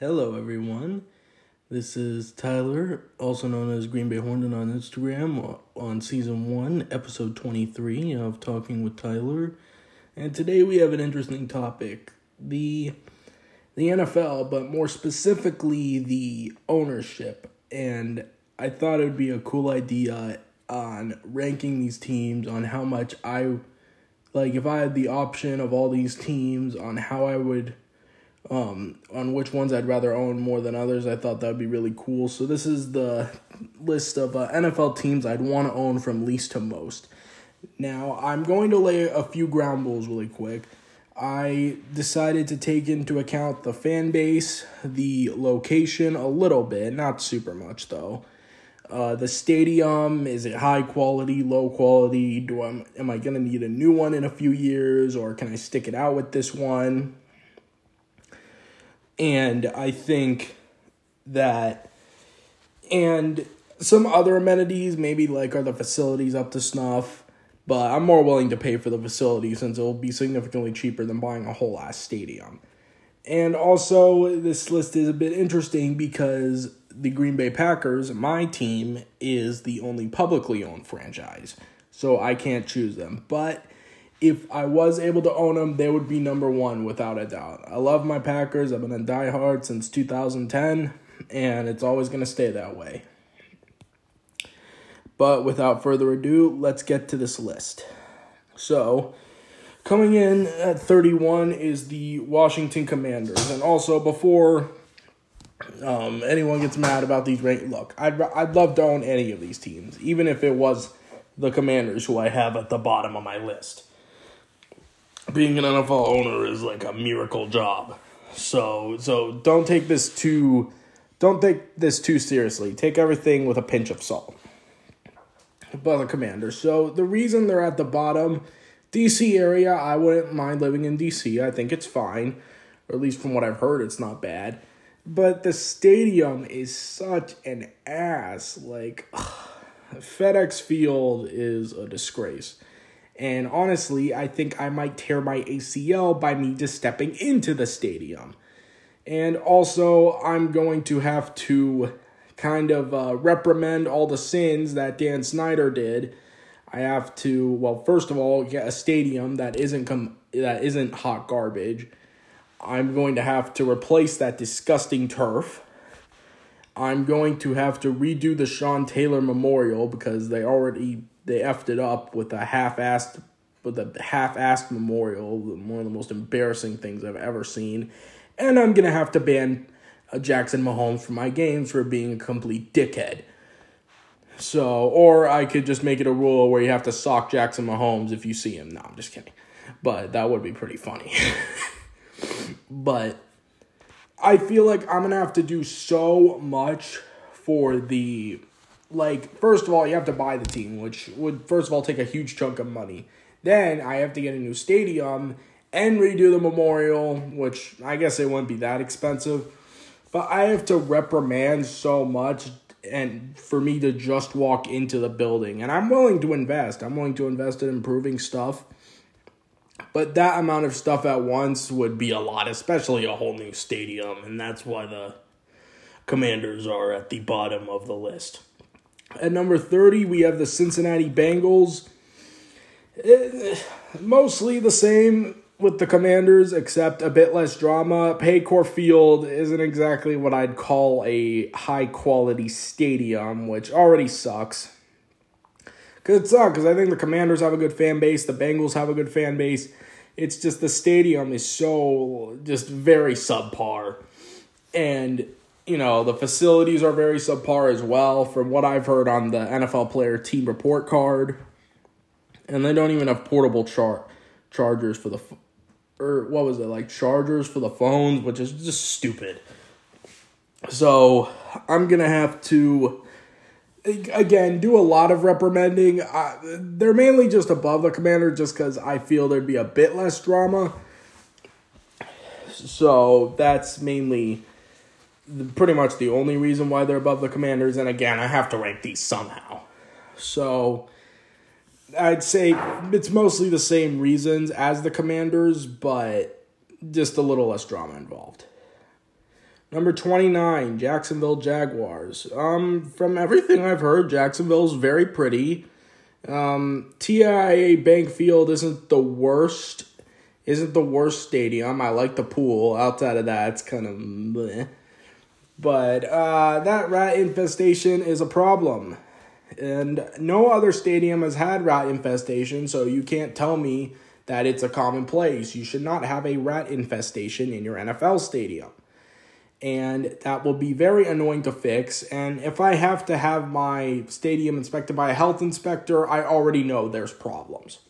Hello, everyone. This is Tyler, also known as Green Bay Hornet on Instagram, on season one, episode 23 of Talking with Tyler. And today we have an interesting topic the, the NFL, but more specifically, the ownership. And I thought it would be a cool idea on ranking these teams, on how much I like, if I had the option of all these teams, on how I would um, on which ones I'd rather own more than others. I thought that would be really cool. So this is the list of uh, NFL teams I'd want to own from least to most. Now I'm going to lay a few ground rules really quick. I decided to take into account the fan base, the location a little bit, not super much though. Uh, the stadium is it high quality, low quality? Do I am I gonna need a new one in a few years, or can I stick it out with this one? And I think that, and some other amenities, maybe like are the facilities up to snuff, but I'm more willing to pay for the facility since it will be significantly cheaper than buying a whole ass stadium. And also, this list is a bit interesting because the Green Bay Packers, my team, is the only publicly owned franchise. So I can't choose them. But if I was able to own them, they would be number one without a doubt. I love my Packers. I've been a diehard since 2010, and it's always going to stay that way. But without further ado, let's get to this list. So, coming in at 31 is the Washington Commanders. And also, before um, anyone gets mad about these rank, look, I'd, I'd love to own any of these teams, even if it was the Commanders who I have at the bottom of my list being an NFL owner is like a miracle job. So so don't take this too don't take this too seriously. Take everything with a pinch of salt. But the Commanders. So the reason they're at the bottom, DC area, I wouldn't mind living in DC. I think it's fine. Or at least from what I've heard, it's not bad. But the stadium is such an ass. Like ugh, FedEx Field is a disgrace. And honestly, I think I might tear my ACL by me just stepping into the stadium. And also, I'm going to have to kind of uh, reprimand all the sins that Dan Snyder did. I have to, well, first of all, get a stadium that isn't com- that isn't hot garbage. I'm going to have to replace that disgusting turf. I'm going to have to redo the Sean Taylor Memorial because they already they effed it up with a half-assed with a half-assed memorial, one of the most embarrassing things I've ever seen. And I'm gonna have to ban uh, Jackson Mahomes from my games for being a complete dickhead. So, or I could just make it a rule where you have to sock Jackson Mahomes if you see him. No, I'm just kidding. But that would be pretty funny. but I feel like I'm gonna have to do so much for the like first of all you have to buy the team which would first of all take a huge chunk of money. Then i have to get a new stadium and redo the memorial which i guess it wouldn't be that expensive. But i have to reprimand so much and for me to just walk into the building. And i'm willing to invest. I'm willing to invest in improving stuff. But that amount of stuff at once would be a lot especially a whole new stadium. And that's why the commanders are at the bottom of the list at number 30, we have the Cincinnati Bengals. Eh, mostly the same with the Commanders, except a bit less drama. Paycor Field isn't exactly what I'd call a high quality stadium, which already sucks. Cause it sucks, because I think the Commanders have a good fan base, the Bengals have a good fan base. It's just the stadium is so just very subpar. And you know, the facilities are very subpar as well, from what I've heard on the NFL player team report card. And they don't even have portable char- chargers for the, or what was it, like chargers for the phones, which is just stupid. So I'm going to have to, again, do a lot of reprimanding. Uh, they're mainly just above the commander just because I feel there'd be a bit less drama. So that's mainly pretty much the only reason why they're above the Commanders. And again, I have to rank these somehow. So I'd say it's mostly the same reasons as the Commanders, but just a little less drama involved. Number 29, Jacksonville Jaguars. Um, from everything I've heard, Jacksonville's very pretty. Um, TIAA Bank Field isn't the worst. Isn't the worst stadium. I like the pool. Outside of that, it's kind of bleh. But uh, that rat infestation is a problem. And no other stadium has had rat infestation, so you can't tell me that it's a commonplace. You should not have a rat infestation in your NFL stadium. And that will be very annoying to fix. And if I have to have my stadium inspected by a health inspector, I already know there's problems.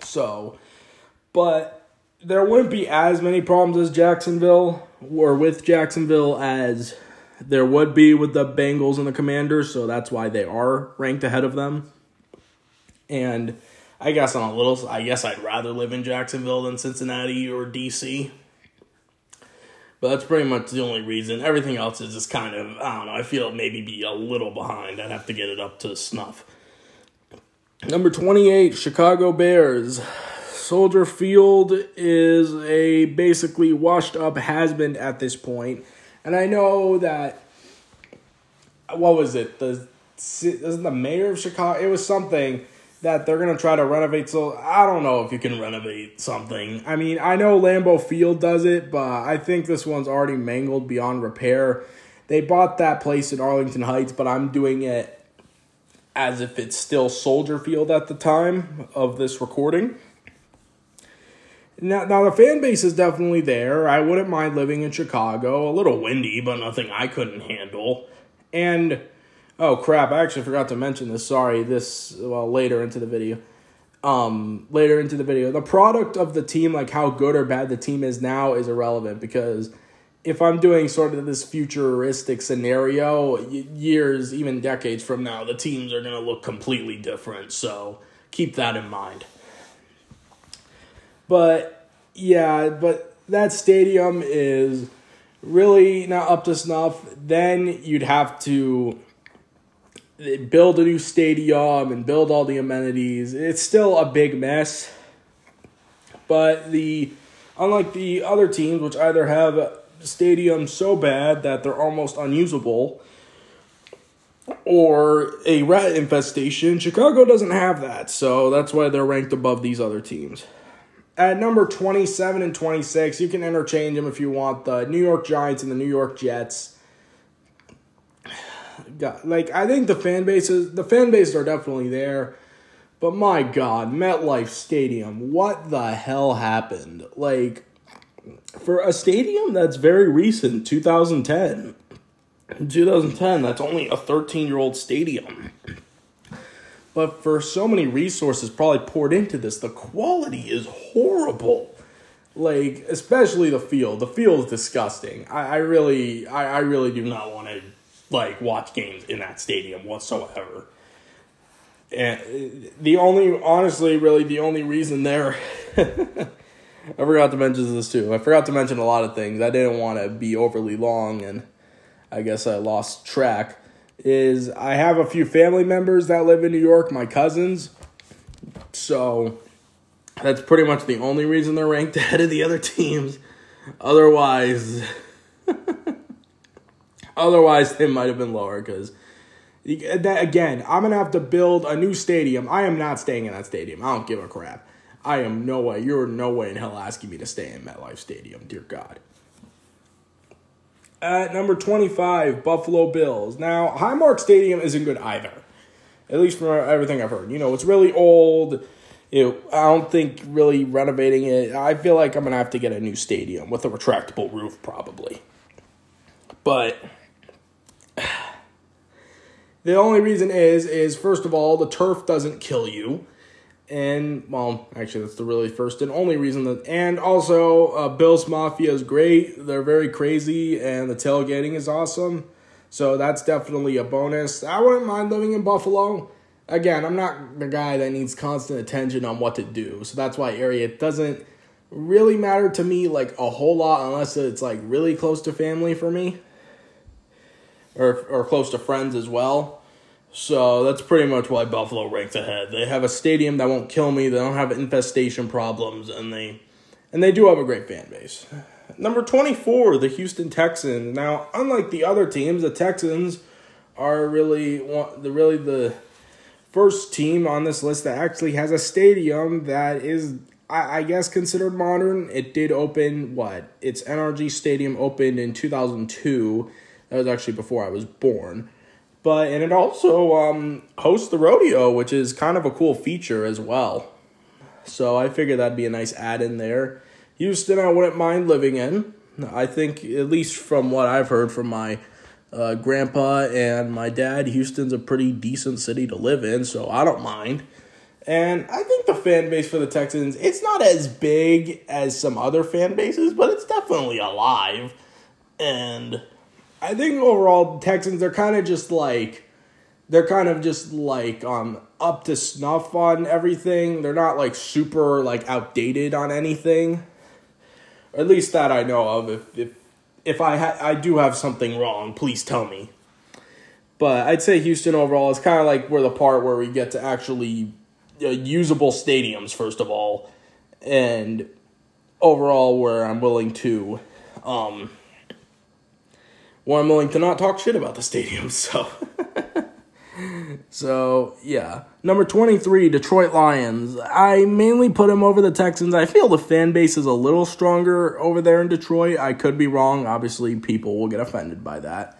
So, but there wouldn't be as many problems as Jacksonville or with Jacksonville as there would be with the Bengals and the Commanders, so that's why they are ranked ahead of them. And I guess on a little, I guess I'd rather live in Jacksonville than Cincinnati or DC. But that's pretty much the only reason. Everything else is just kind of, I don't know, I feel maybe be a little behind. I'd have to get it up to snuff. Number 28, Chicago Bears. Soldier Field is a basically washed up has been at this point. And I know that what was it? The isn't the mayor of Chicago? It was something that they're gonna try to renovate. So I don't know if you can renovate something. I mean, I know Lambeau Field does it, but I think this one's already mangled beyond repair. They bought that place in Arlington Heights, but I'm doing it as if it's still Soldier Field at the time of this recording. Now, now the fan base is definitely there. I wouldn't mind living in Chicago. A little windy, but nothing I couldn't handle. And oh crap, I actually forgot to mention this. Sorry, this well later into the video. Um, later into the video, the product of the team, like how good or bad the team is now, is irrelevant because if I'm doing sort of this futuristic scenario, years, even decades from now, the teams are going to look completely different. So keep that in mind. But yeah, but that stadium is really not up to snuff. Then you'd have to build a new stadium and build all the amenities. It's still a big mess. But the unlike the other teams which either have stadiums so bad that they're almost unusable or a rat infestation, Chicago doesn't have that. So that's why they're ranked above these other teams. At number 27 and 26, you can interchange them if you want. The New York Giants and the New York Jets. God, like I think the fan bases, the fan bases are definitely there. But my God, MetLife Stadium, what the hell happened? Like for a stadium that's very recent, 2010. 2010, that's only a 13 year old stadium. But for so many resources probably poured into this, the quality is horrible. Like, especially the field. The field is disgusting. I, I really I, I really do not want to like watch games in that stadium whatsoever. And the only honestly, really the only reason there I forgot to mention this too. I forgot to mention a lot of things. I didn't want to be overly long and I guess I lost track is I have a few family members that live in New York, my cousins. So that's pretty much the only reason they're ranked ahead of the other teams. Otherwise, otherwise they might have been lower because again, I'm gonna have to build a new stadium. I am not staying in that stadium. I don't give a crap. I am no way. You're no way in hell asking me to stay in MetLife Stadium. Dear God. At number 25, Buffalo Bills. Now, Highmark Stadium isn't good either. At least from everything I've heard. You know, it's really old. It, I don't think really renovating it. I feel like I'm going to have to get a new stadium with a retractable roof, probably. But the only reason is, is first of all, the turf doesn't kill you and well, actually, that's the really first and only reason that. And also, uh, Bills Mafia is great. They're very crazy, and the tailgating is awesome. So that's definitely a bonus. I wouldn't mind living in Buffalo. Again, I'm not the guy that needs constant attention on what to do, so that's why area doesn't really matter to me like a whole lot unless it's like really close to family for me, or or close to friends as well. So that's pretty much why Buffalo ranks ahead. They have a stadium that won't kill me. They don't have infestation problems, and they and they do have a great fan base. Number 24, the Houston Texans. Now, unlike the other teams, the Texans are really the really the first team on this list that actually has a stadium that is I, I guess considered modern. It did open what? Its NRG Stadium opened in 2002. That was actually before I was born. But and it also um, hosts the rodeo, which is kind of a cool feature as well. So I figured that'd be a nice add in there. Houston, I wouldn't mind living in. I think, at least from what I've heard from my uh, grandpa and my dad, Houston's a pretty decent city to live in, so I don't mind. And I think the fan base for the Texans, it's not as big as some other fan bases, but it's definitely alive. And I think overall, Texans are kind of just like, they're kind of just like um up to snuff on everything. They're not like super like outdated on anything. At least that I know of. If if if I ha- I do have something wrong, please tell me. But I'd say Houston overall is kind of like where the part where we get to actually uh, usable stadiums first of all, and overall where I'm willing to, um, where I'm willing to not talk shit about the stadium. So. so yeah, number twenty three, Detroit Lions. I mainly put them over the Texans. I feel the fan base is a little stronger over there in Detroit. I could be wrong. Obviously, people will get offended by that,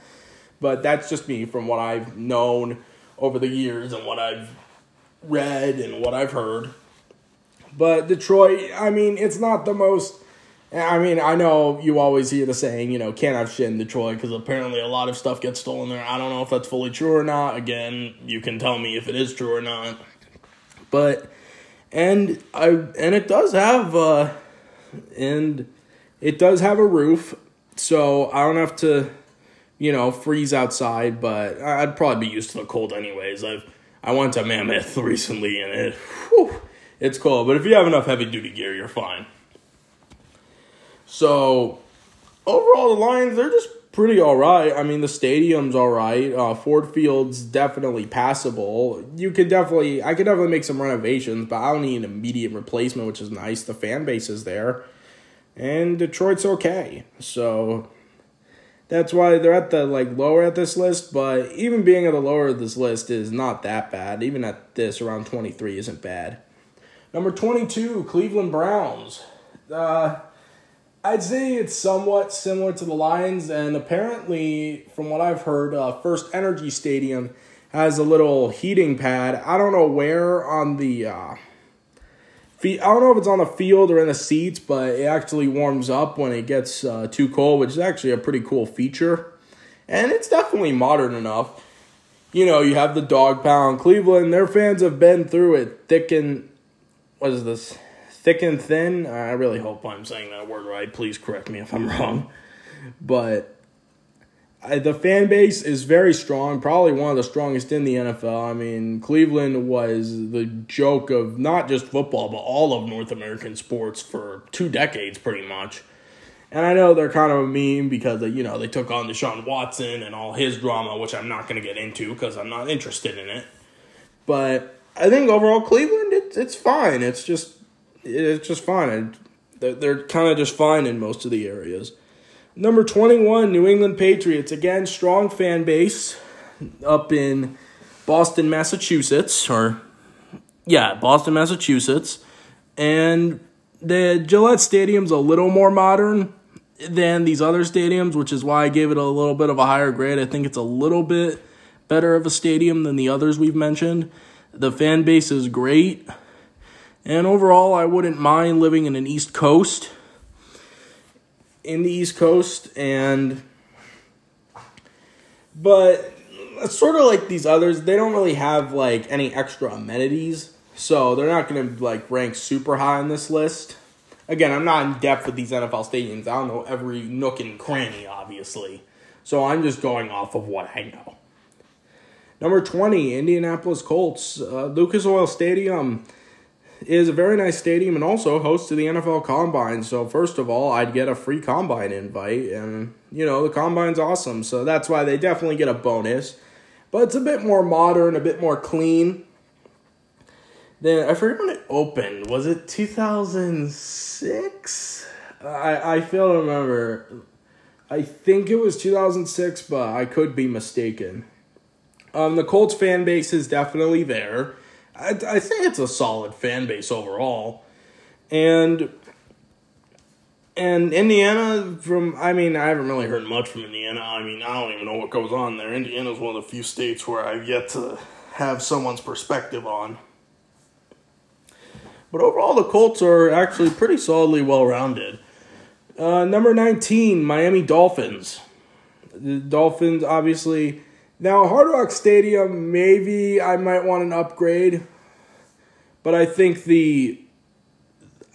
but that's just me from what I've known over the years and what I've read and what I've heard. But Detroit, I mean, it's not the most I mean, I know you always hear the saying, you know, can't have shit in Detroit because apparently a lot of stuff gets stolen there. I don't know if that's fully true or not. Again, you can tell me if it is true or not. But and I and it does have uh and it does have a roof, so I don't have to, you know, freeze outside. But I'd probably be used to the cold anyways. I've I went to Mammoth recently and it, whew, it's cold. But if you have enough heavy duty gear, you're fine. So overall, the Lions they're just pretty all right. I mean, the stadium's all right. Uh, Ford Field's definitely passable. You could definitely, I could definitely make some renovations, but I don't need an immediate replacement, which is nice. The fan base is there, and Detroit's okay. So that's why they're at the like lower at this list. But even being at the lower of this list is not that bad. Even at this around twenty three isn't bad. Number twenty two, Cleveland Browns. Uh, I'd say it's somewhat similar to the Lions, and apparently, from what I've heard, uh, First Energy Stadium has a little heating pad. I don't know where on the. Uh, I don't know if it's on the field or in the seats, but it actually warms up when it gets uh, too cold, which is actually a pretty cool feature. And it's definitely modern enough. You know, you have the dog pound. Cleveland, their fans have been through it thick and. What is this? Thick and thin. I really hope I'm saying that word right. Please correct me if I'm wrong. But I, the fan base is very strong, probably one of the strongest in the NFL. I mean, Cleveland was the joke of not just football, but all of North American sports for two decades, pretty much. And I know they're kind of a meme because they, you know they took on Deshaun Watson and all his drama, which I'm not going to get into because I'm not interested in it. But I think overall Cleveland, it's it's fine. It's just it's just fine. They're, they're kind of just fine in most of the areas. Number 21, New England Patriots. Again, strong fan base up in Boston, Massachusetts, or yeah, Boston, Massachusetts. And the Gillette Stadium's a little more modern than these other stadiums, which is why I gave it a little bit of a higher grade. I think it's a little bit better of a stadium than the others we've mentioned. The fan base is great. And overall, I wouldn't mind living in an East Coast, in the East Coast, and but sort of like these others. They don't really have like any extra amenities, so they're not going to like rank super high on this list. Again, I'm not in depth with these NFL stadiums. I don't know every nook and cranny, obviously. So I'm just going off of what I know. Number 20, Indianapolis Colts. Uh, Lucas Oil Stadium is a very nice stadium and also hosts to the NFL Combine. So first of all, I'd get a free Combine invite, and you know the Combine's awesome. So that's why they definitely get a bonus. But it's a bit more modern, a bit more clean. Then I forget when it opened. Was it two thousand six? I I fail to remember. I think it was 2006, but I could be mistaken. Um, the Colts fan base is definitely there. I, I think it's a solid fan base overall, and and Indiana from I mean I haven't really heard much from Indiana. I mean I don't even know what goes on there. Indiana's one of the few states where I've yet to have someone's perspective on. But overall, the Colts are actually pretty solidly well rounded. Uh, number 19, Miami Dolphins. The Dolphins, obviously. Now, Hard Rock Stadium, maybe I might want an upgrade. But I think the.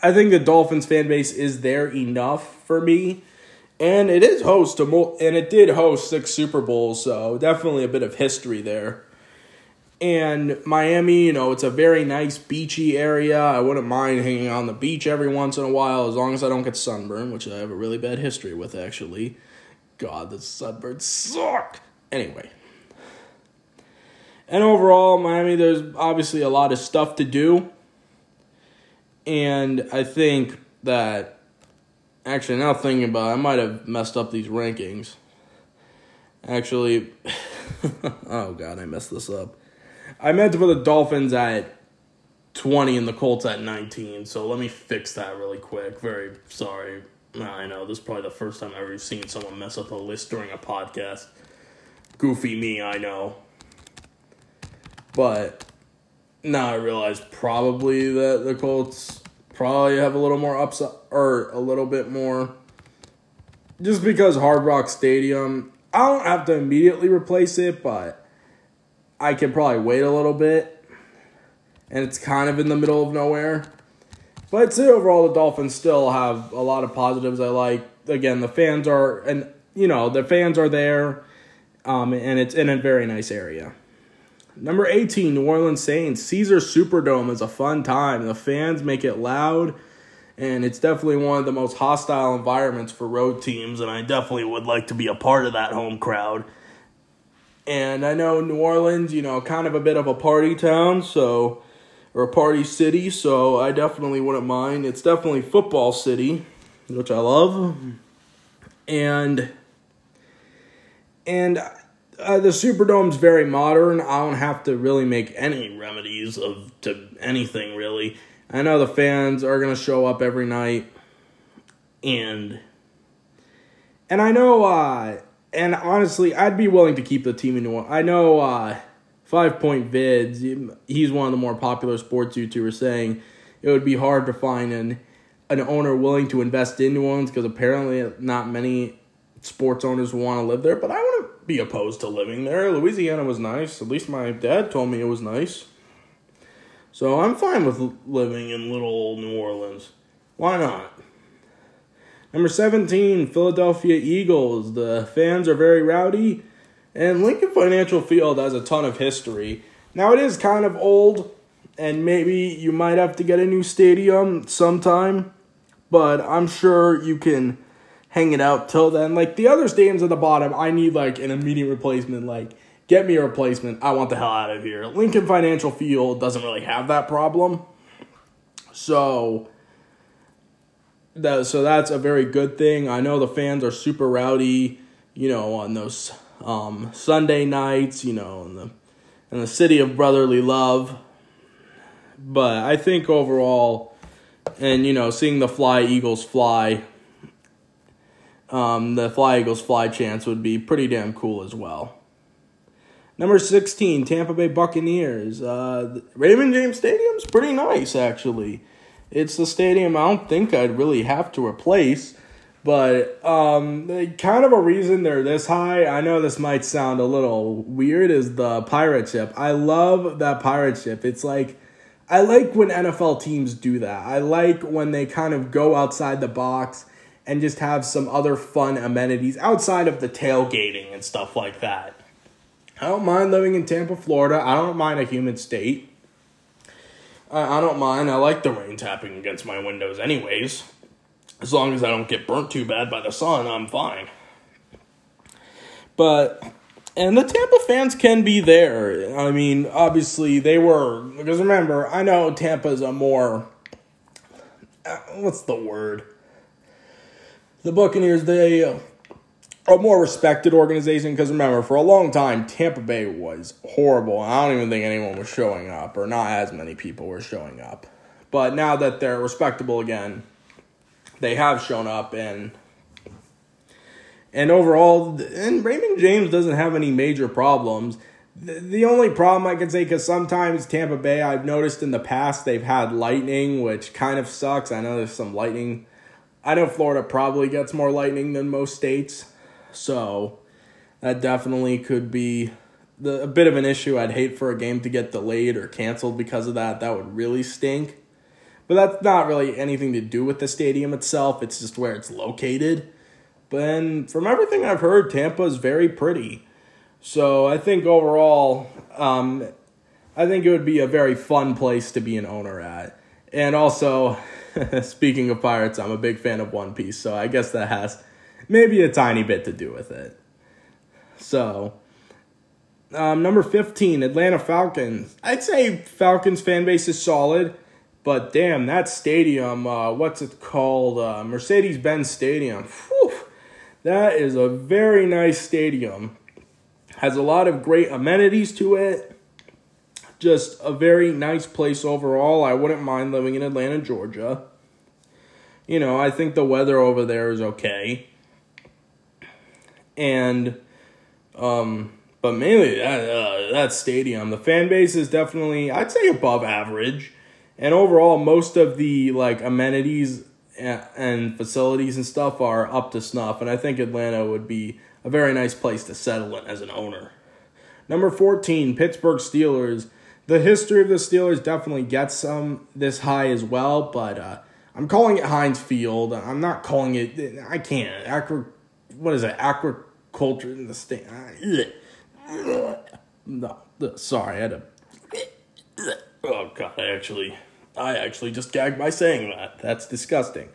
I think the Dolphins fan base is there enough for me. And it is host to and it did host six Super Bowls, so definitely a bit of history there. And Miami, you know, it's a very nice beachy area. I wouldn't mind hanging on the beach every once in a while as long as I don't get sunburned, which I have a really bad history with, actually. God, the sunburns suck. Anyway. And overall, Miami, there's obviously a lot of stuff to do. And I think that, actually, now thinking about it, I might have messed up these rankings. Actually, oh God, I messed this up. I meant to put the Dolphins at 20 and the Colts at 19, so let me fix that really quick. Very sorry. I know, this is probably the first time I've ever seen someone mess up a list during a podcast. Goofy me, I know. But now I realize probably that the Colts probably have a little more upside, or a little bit more. Just because Hard Rock Stadium, I don't have to immediately replace it, but I can probably wait a little bit, and it's kind of in the middle of nowhere. But I'd say overall the Dolphins still have a lot of positives I like. Again, the fans are, and you know, the fans are there, um, and it's in a very nice area. Number 18, New Orleans Saints. Caesar Superdome is a fun time. The fans make it loud, and it's definitely one of the most hostile environments for road teams, and I definitely would like to be a part of that home crowd. And I know New Orleans, you know, kind of a bit of a party town, so or a party city, so I definitely wouldn't mind. It's definitely football city, which I love. And and uh, the Superdome's very modern. I don't have to really make any remedies of to anything really. I know the fans are gonna show up every night, and and I know uh, and honestly, I'd be willing to keep the team in New Orleans. I know uh, Five Point Vids, he's one of the more popular sports YouTubers, saying it would be hard to find an an owner willing to invest in New Orleans because apparently not many sports owners want to live there. But I be opposed to living there. Louisiana was nice. At least my dad told me it was nice. So I'm fine with living in little old New Orleans. Why not? Number 17, Philadelphia Eagles. The fans are very rowdy, and Lincoln Financial Field has a ton of history. Now, it is kind of old, and maybe you might have to get a new stadium sometime, but I'm sure you can hang it out till then. Like the other stadiums at the bottom, I need like an immediate replacement. Like, get me a replacement. I want the hell out of here. Lincoln Financial Field doesn't really have that problem. So, that, so that's a very good thing. I know the fans are super rowdy, you know, on those um, Sunday nights, you know, in the in the city of brotherly love. But I think overall, and you know, seeing the fly Eagles fly, um, the fly Eagles fly chance would be pretty damn cool as well. Number 16, Tampa Bay Buccaneers. Uh, Raymond James Stadium's pretty nice, actually. It's the stadium I don't think I'd really have to replace. But um, kind of a reason they're this high, I know this might sound a little weird, is the pirate ship. I love that pirate ship. It's like, I like when NFL teams do that. I like when they kind of go outside the box and just have some other fun amenities outside of the tailgating and stuff like that. I don't mind living in Tampa, Florida. I don't mind a humid state. I, I don't mind. I like the rain tapping against my windows, anyways. As long as I don't get burnt too bad by the sun, I'm fine. But and the Tampa fans can be there. I mean, obviously they were because remember, I know Tampa's a more uh, what's the word? The Buccaneers, they uh, are a more respected organization because remember, for a long time, Tampa Bay was horrible. I don't even think anyone was showing up, or not as many people were showing up. But now that they're respectable again, they have shown up and and overall and Raymond James doesn't have any major problems. The, the only problem I can say cuz sometimes Tampa Bay I've noticed in the past they've had lightning which kind of sucks. I know there's some lightning. I know Florida probably gets more lightning than most states. So that definitely could be the, a bit of an issue. I'd hate for a game to get delayed or canceled because of that. That would really stink. But that's not really anything to do with the stadium itself. It's just where it's located. But then, from everything I've heard, Tampa is very pretty. So I think overall, um, I think it would be a very fun place to be an owner at. And also, speaking of pirates, I'm a big fan of One Piece, so I guess that has maybe a tiny bit to do with it. So, um, number 15, Atlanta Falcons. I'd say Falcons fan base is solid. But damn, that stadium, uh, what's it called? Uh, Mercedes Benz Stadium. Whew, that is a very nice stadium. Has a lot of great amenities to it. Just a very nice place overall. I wouldn't mind living in Atlanta, Georgia. You know, I think the weather over there is okay. And, um, but mainly that uh, that stadium, the fan base is definitely, I'd say, above average and overall most of the like amenities and facilities and stuff are up to snuff and i think atlanta would be a very nice place to settle in as an owner number 14 pittsburgh steelers the history of the steelers definitely gets some this high as well but uh, i'm calling it heinz field i'm not calling it i can't Acro, what is it agriculture in the state no sorry i had to oh god i actually I actually just gagged by saying that. That's disgusting.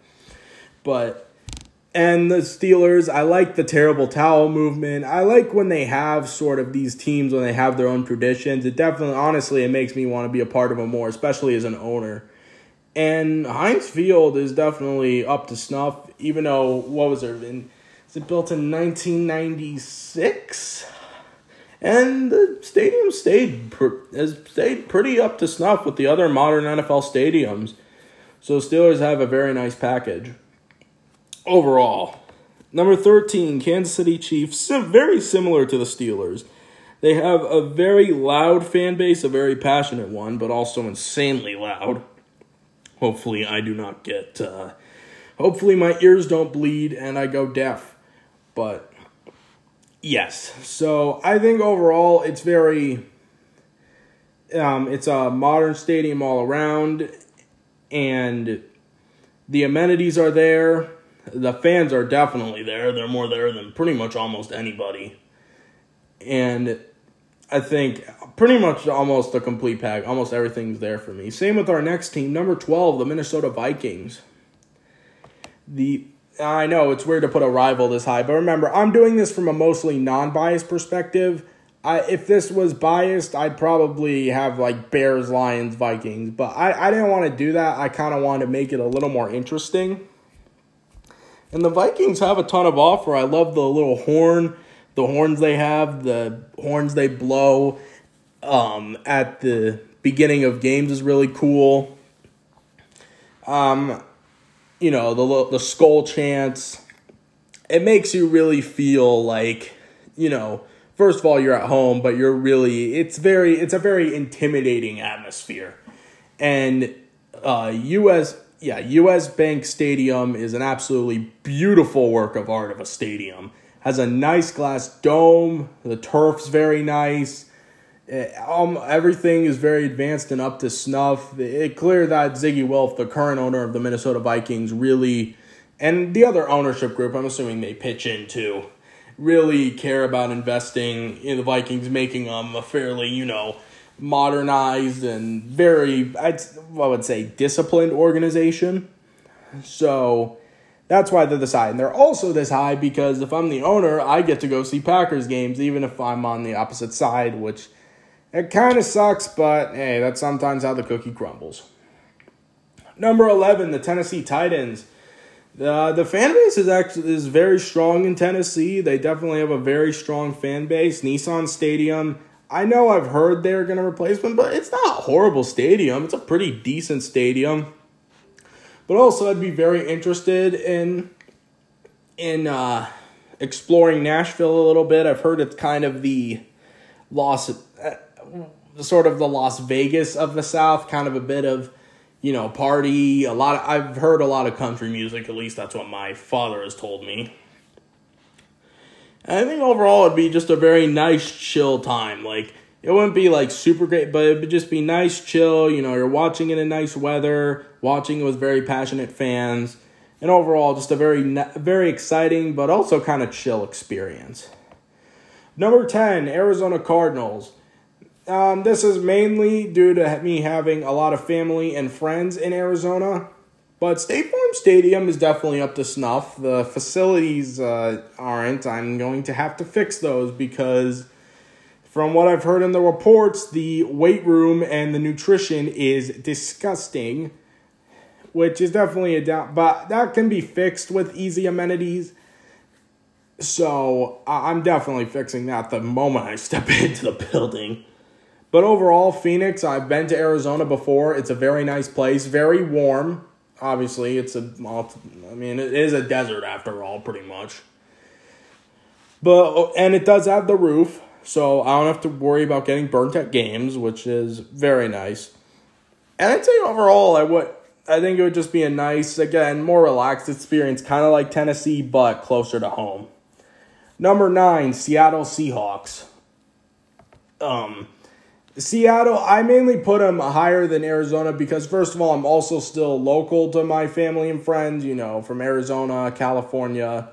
But and the Steelers, I like the terrible towel movement. I like when they have sort of these teams when they have their own traditions. It definitely honestly it makes me want to be a part of them more, especially as an owner. And Heinz Field is definitely up to snuff, even though what was it? In, is it built in 1996? and the stadium stayed has stayed pretty up to snuff with the other modern NFL stadiums. So Steelers have a very nice package overall. Number 13, Kansas City Chiefs, very similar to the Steelers. They have a very loud fan base, a very passionate one, but also insanely loud. Hopefully, I do not get. Uh, hopefully, my ears don't bleed and I go deaf. But Yes. So I think overall it's very um, it's a modern stadium all around and the amenities are there. The fans are definitely there. They're more there than pretty much almost anybody. And I think pretty much almost a complete pack. Almost everything's there for me. Same with our next team, number 12, the Minnesota Vikings. The I know it's weird to put a rival this high, but remember, I'm doing this from a mostly non biased perspective. I, if this was biased, I'd probably have like Bears, Lions, Vikings, but I, I didn't want to do that. I kind of wanted to make it a little more interesting. And the Vikings have a ton of offer. I love the little horn, the horns they have, the horns they blow um, at the beginning of games is really cool. Um, you know the the skull chants. It makes you really feel like you know. First of all, you're at home, but you're really it's very it's a very intimidating atmosphere, and uh, U.S. Yeah, U.S. Bank Stadium is an absolutely beautiful work of art of a stadium. Has a nice glass dome. The turf's very nice. Eh, um, everything is very advanced and up to snuff. It clear that Zygi Wilf, the current owner of the Minnesota Vikings, really, and the other ownership group, I'm assuming they pitch into, really care about investing in the Vikings, making them a fairly, you know, modernized and very, I'd, I would say, disciplined organization. So that's why they're this high. And they're also this high because if I'm the owner, I get to go see Packers games, even if I'm on the opposite side, which it kind of sucks, but hey, that's sometimes how the cookie crumbles. Number 11, the Tennessee Titans. Uh, the fan base is actually is very strong in Tennessee. They definitely have a very strong fan base. Nissan Stadium. I know I've heard they're going to replace them, but it's not a horrible stadium. It's a pretty decent stadium. But also, I'd be very interested in in uh, exploring Nashville a little bit. I've heard it's kind of the Las, uh, sort of the Las Vegas of the South, kind of a bit of you know, party, a lot of, I've heard a lot of country music, at least that's what my father has told me. I think overall it'd be just a very nice chill time. Like it wouldn't be like super great, but it would just be nice chill, you know, you're watching it in nice weather, watching it with very passionate fans, and overall just a very very exciting but also kind of chill experience. Number 10, Arizona Cardinals. Um, this is mainly due to me having a lot of family and friends in Arizona. But State Farm Stadium is definitely up to snuff. The facilities uh, aren't. I'm going to have to fix those because, from what I've heard in the reports, the weight room and the nutrition is disgusting, which is definitely a doubt. But that can be fixed with easy amenities. So I'm definitely fixing that the moment I step into the building. But overall, Phoenix, I've been to Arizona before. It's a very nice place, very warm. Obviously, it's a, I mean, it is a desert after all, pretty much. But, and it does have the roof, so I don't have to worry about getting burnt at games, which is very nice. And I'd say overall, I would, I think it would just be a nice, again, more relaxed experience, kind of like Tennessee, but closer to home. Number nine, Seattle Seahawks. Um, Seattle, I mainly put them higher than Arizona because, first of all, I'm also still local to my family and friends, you know, from Arizona, California.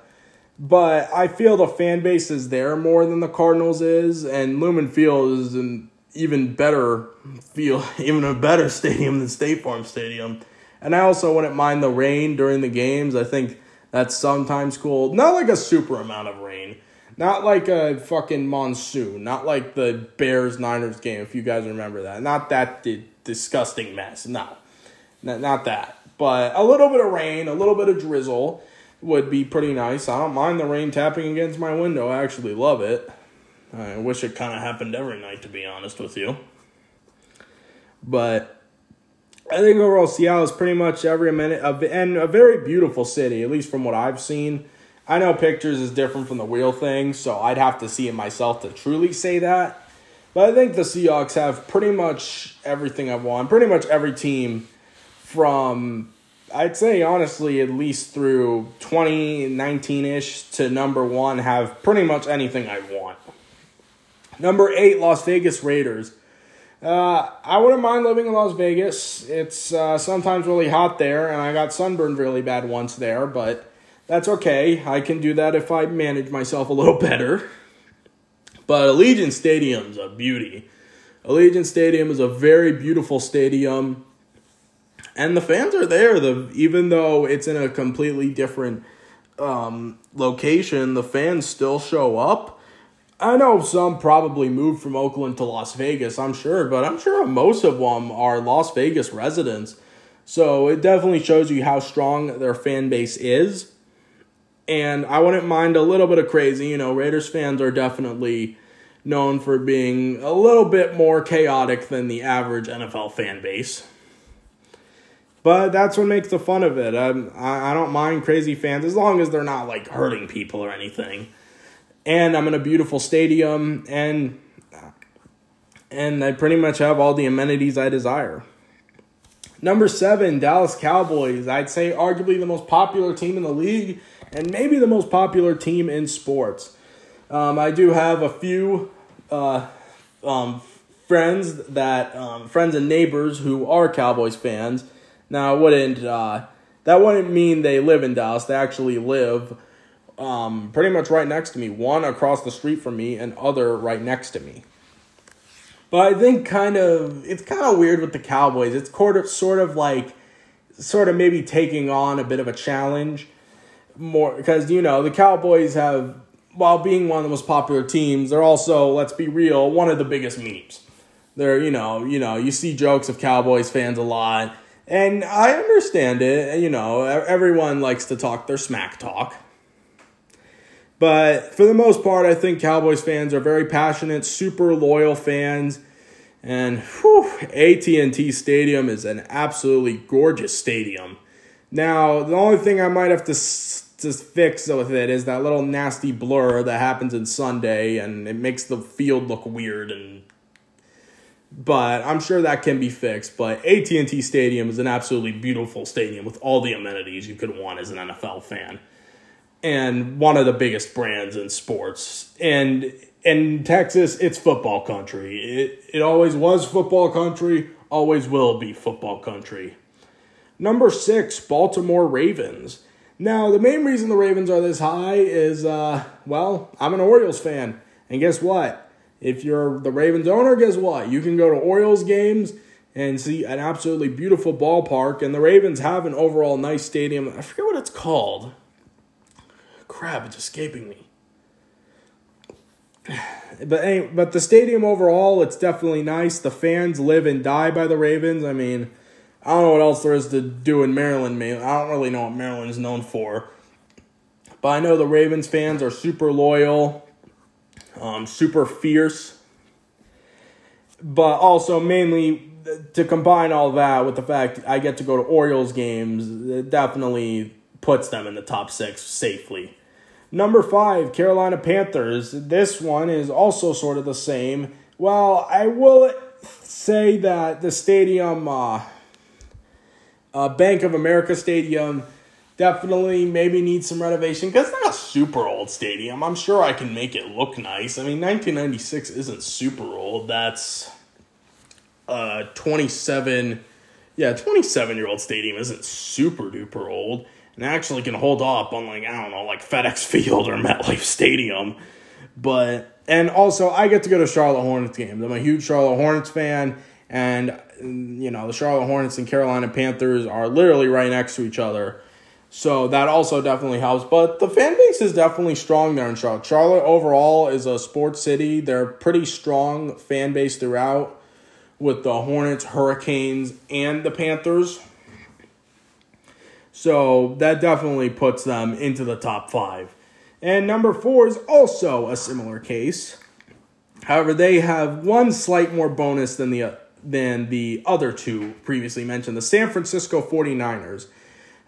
But I feel the fan base is there more than the Cardinals is, and Lumen Field is an even better feel, even a better stadium than State Farm Stadium. And I also wouldn't mind the rain during the games. I think that's sometimes cool. Not like a super amount of rain not like a fucking monsoon. Not like the Bears Niners game, if you guys remember that. Not that di- disgusting mess. No. Not, not that. But a little bit of rain, a little bit of drizzle would be pretty nice. I don't mind the rain tapping against my window. I actually love it. I wish it kind of happened every night, to be honest with you. But I think overall, Seattle is pretty much every minute, of, and a very beautiful city, at least from what I've seen. I know pictures is different from the real thing, so I'd have to see it myself to truly say that. But I think the Seahawks have pretty much everything I want. Pretty much every team from, I'd say honestly, at least through 2019 ish to number one, have pretty much anything I want. Number eight, Las Vegas Raiders. Uh, I wouldn't mind living in Las Vegas. It's uh, sometimes really hot there, and I got sunburned really bad once there, but that's okay. I can do that if I manage myself a little better. But Allegiant Stadium's a beauty. Allegiant Stadium is a very beautiful stadium. And the fans are there. The even though it's in a completely different um, location, the fans still show up. I know some probably moved from Oakland to Las Vegas, I'm sure, but I'm sure most of them are Las Vegas residents. So it definitely shows you how strong their fan base is and I wouldn't mind a little bit of crazy. You know, Raiders fans are definitely known for being a little bit more chaotic than the average NFL fan base. But that's what makes the fun of it. I'm, I, I don't mind crazy fans as long as they're not like hurting people or anything. And I'm in a beautiful stadium, and and I pretty much have all the amenities I desire. Number seven, Dallas Cowboys. I'd say arguably the most popular team in the league and maybe the most popular team in sports. Um, I do have a few uh, um, friends that um, friends and neighbors who are Cowboys fans. Now, I wouldn't uh, that wouldn't mean they live in Dallas. They actually live um, pretty much right next to me. One across the street from me, and other right next to me. But I think kind of it's kind of weird with the Cowboys. It's sort of sort of like sort of maybe taking on a bit of a challenge more because you know the Cowboys have while being one of the most popular teams, they're also let's be real one of the biggest memes. They're you know you know you see jokes of Cowboys fans a lot. And I understand it. You know, everyone likes to talk their smack talk. But for the most part, I think Cowboys fans are very passionate, super loyal fans. And AT&T Stadium is an absolutely gorgeous stadium. Now, the only thing I might have to to fix with it is that little nasty blur that happens in Sunday, and it makes the field look weird. And but I'm sure that can be fixed. But AT&T Stadium is an absolutely beautiful stadium with all the amenities you could want as an NFL fan, and one of the biggest brands in sports. And in Texas, it's football country. It it always was football country, always will be football country. Number six, Baltimore Ravens. Now, the main reason the Ravens are this high is, uh, well, I'm an Orioles fan. And guess what? If you're the Ravens owner, guess what? You can go to Orioles games and see an absolutely beautiful ballpark. And the Ravens have an overall nice stadium. I forget what it's called. Crap, it's escaping me. But but the stadium overall, it's definitely nice. The fans live and die by the Ravens. I mean, I don't know what else there is to do in Maryland. man. I don't really know what Maryland is known for. But I know the Ravens fans are super loyal, um, super fierce. But also, mainly to combine all that with the fact I get to go to Orioles games, it definitely puts them in the top six safely. Number five, Carolina Panthers. This one is also sort of the same. Well, I will say that the stadium. Uh, uh, Bank of America Stadium definitely maybe needs some renovation because it's not a super old stadium. I'm sure I can make it look nice. I mean, 1996 isn't super old. That's uh 27 yeah 27 year old stadium isn't super duper old and actually can hold up on like i don't know like fedex field or metlife stadium but and also i get to go to charlotte hornets games i'm a huge charlotte hornets fan and you know the Charlotte Hornets and Carolina Panthers are literally right next to each other. So that also definitely helps. But the fan base is definitely strong there in Charlotte. Charlotte overall is a sports city. They're pretty strong fan base throughout with the Hornets, Hurricanes, and the Panthers. So that definitely puts them into the top five. And number four is also a similar case. However, they have one slight more bonus than the than the other two previously mentioned, the San Francisco 49ers.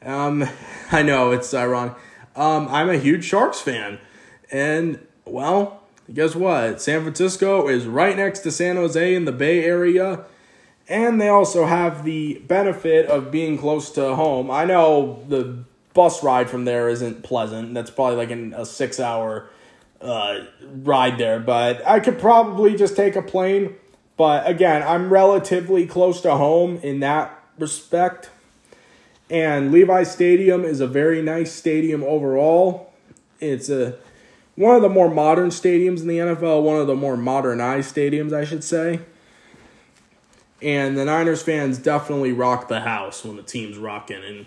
Um, I know it's ironic. Um, I'm a huge Sharks fan. And, well, guess what? San Francisco is right next to San Jose in the Bay Area. And they also have the benefit of being close to home. I know the bus ride from there isn't pleasant. That's probably like an, a six hour uh, ride there. But I could probably just take a plane but again, I'm relatively close to home in that respect. And Levi Stadium is a very nice stadium overall. It's a one of the more modern stadiums in the NFL, one of the more modernized stadiums, I should say. And the Niners fans definitely rock the house when the team's rocking. And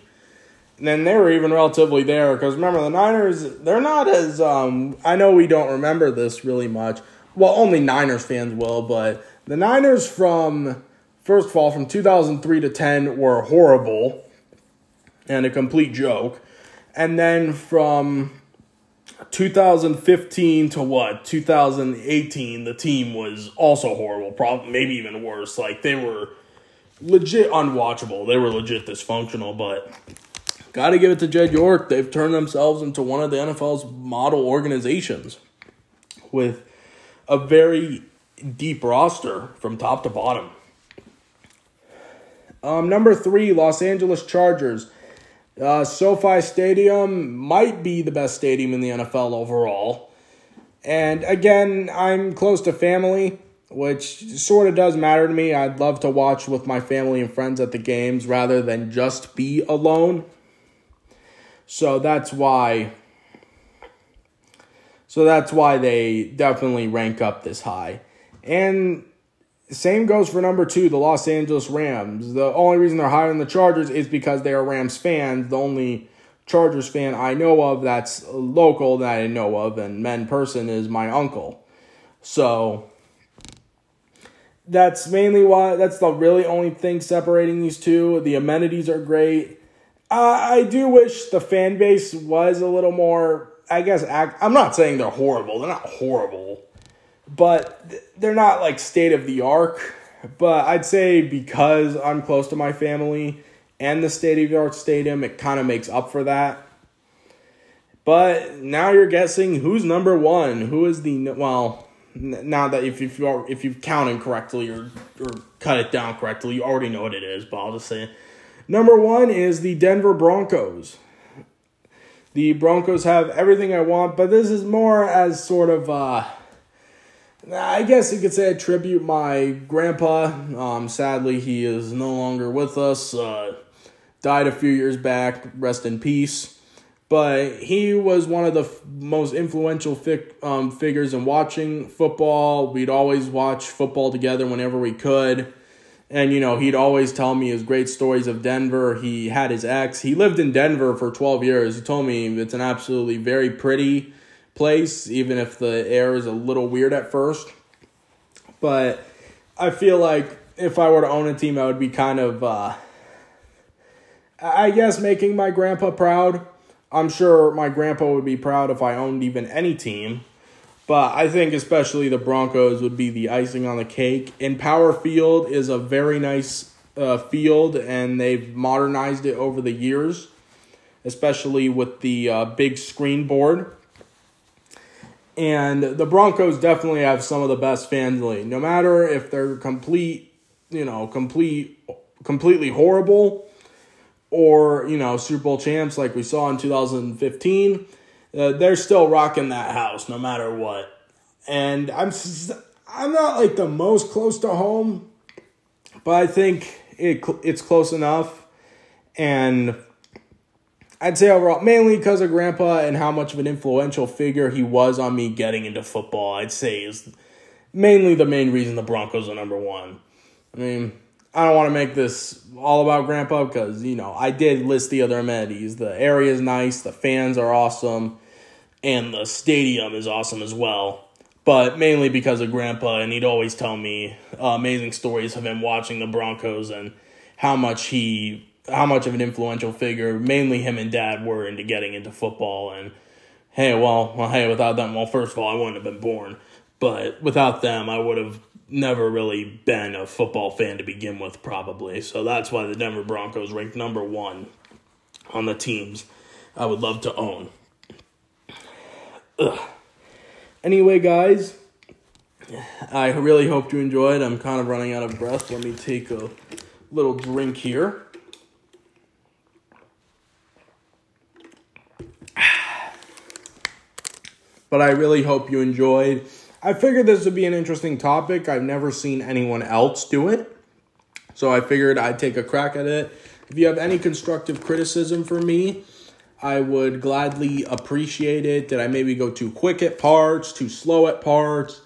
then they were even relatively there because remember, the Niners, they're not as, um, I know we don't remember this really much. Well, only Niners fans will, but the Niners from, first of all, from 2003 to 10 were horrible and a complete joke. And then from 2015 to what? 2018 the team was also horrible probably maybe even worse. Like they were legit unwatchable. They were legit dysfunctional but gotta give it to jed york. They've turned themselves into one of the nfl's model organizations with a very deep roster from top to bottom. Um, number three, Los Angeles Chargers. Uh, SoFi Stadium might be the best stadium in the NFL overall. And again, I'm close to family, which sort of does matter to me. I'd love to watch with my family and friends at the games rather than just be alone. So that's why so that's why they definitely rank up this high. And same goes for number two, the Los Angeles Rams. The only reason they're higher than the Chargers is because they are Rams fans. The only Chargers fan I know of that's local that I know of and men person is my uncle. So that's mainly why that's the really only thing separating these two. The amenities are great. Uh, I do wish the fan base was a little more. I guess act, I'm not saying they're horrible. They're not horrible, but they're not like state of the art. But I'd say because I'm close to my family and the state of the art stadium, it kind of makes up for that. But now you're guessing who's number one. Who is the well? Now that if if you are if you've counted correctly or or cut it down correctly, you already know what it is. But I'll just say, number one is the Denver Broncos. The Broncos have everything I want, but this is more as sort of uh, I guess you could say I tribute my grandpa. Um, sadly, he is no longer with us. Uh, died a few years back. Rest in peace but he was one of the f- most influential um, figures in watching football. We'd always watch football together whenever we could. And, you know, he'd always tell me his great stories of Denver. He had his ex. He lived in Denver for 12 years. He told me it's an absolutely very pretty place, even if the air is a little weird at first. But I feel like if I were to own a team, I would be kind of, uh, I guess, making my grandpa proud I'm sure my grandpa would be proud if I owned even any team. But I think especially the Broncos would be the icing on the cake. And Power Field is a very nice uh, field, and they've modernized it over the years, especially with the uh, big screen board. And the Broncos definitely have some of the best fans league. No matter if they're complete, you know, complete, completely horrible or you know Super Bowl champs like we saw in 2015, uh, they're still rocking that house no matter what. And I'm I'm not like the most close to home, but I think it it's close enough. And I'd say overall, mainly because of Grandpa and how much of an influential figure he was on me getting into football, I'd say is mainly the main reason the Broncos are number one. I mean, I don't want to make this all about Grandpa because, you know, I did list the other amenities. The area is nice, the fans are awesome, and the stadium is awesome as well. But mainly because of Grandpa, and he'd always tell me uh, amazing stories of him watching the Broncos and how much he, how much of an influential figure, mainly him and Dad, were into getting into football. And hey, well, well, hey, without them, well, first of all, I wouldn't have been born. But without them, I would have never really been a football fan to begin with, probably. So that's why the Denver Broncos ranked number one on the teams I would love to own. Ugh. Anyway, guys, I really hope you enjoyed. I'm kind of running out of breath. Let me take a little drink here. But I really hope you enjoyed. I figured this would be an interesting topic. I've never seen anyone else do it. So I figured I'd take a crack at it. If you have any constructive criticism for me, I would gladly appreciate it. Did I maybe go too quick at parts, too slow at parts?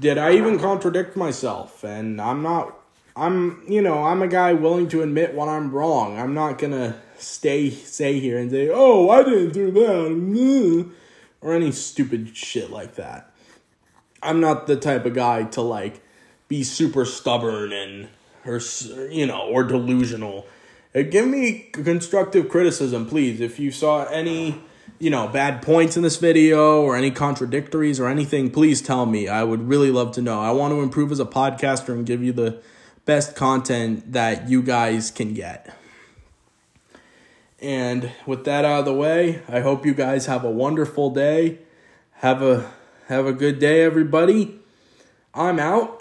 Did I even contradict myself? And I'm not, I'm, you know, I'm a guy willing to admit when I'm wrong. I'm not to stay, say here and say, oh, I didn't do that, or any stupid shit like that. I'm not the type of guy to like be super stubborn and or you know or delusional. Uh, give me constructive criticism, please. If you saw any you know bad points in this video or any contradictories or anything, please tell me. I would really love to know. I want to improve as a podcaster and give you the best content that you guys can get. And with that out of the way, I hope you guys have a wonderful day. Have a have a good day, everybody. I'm out.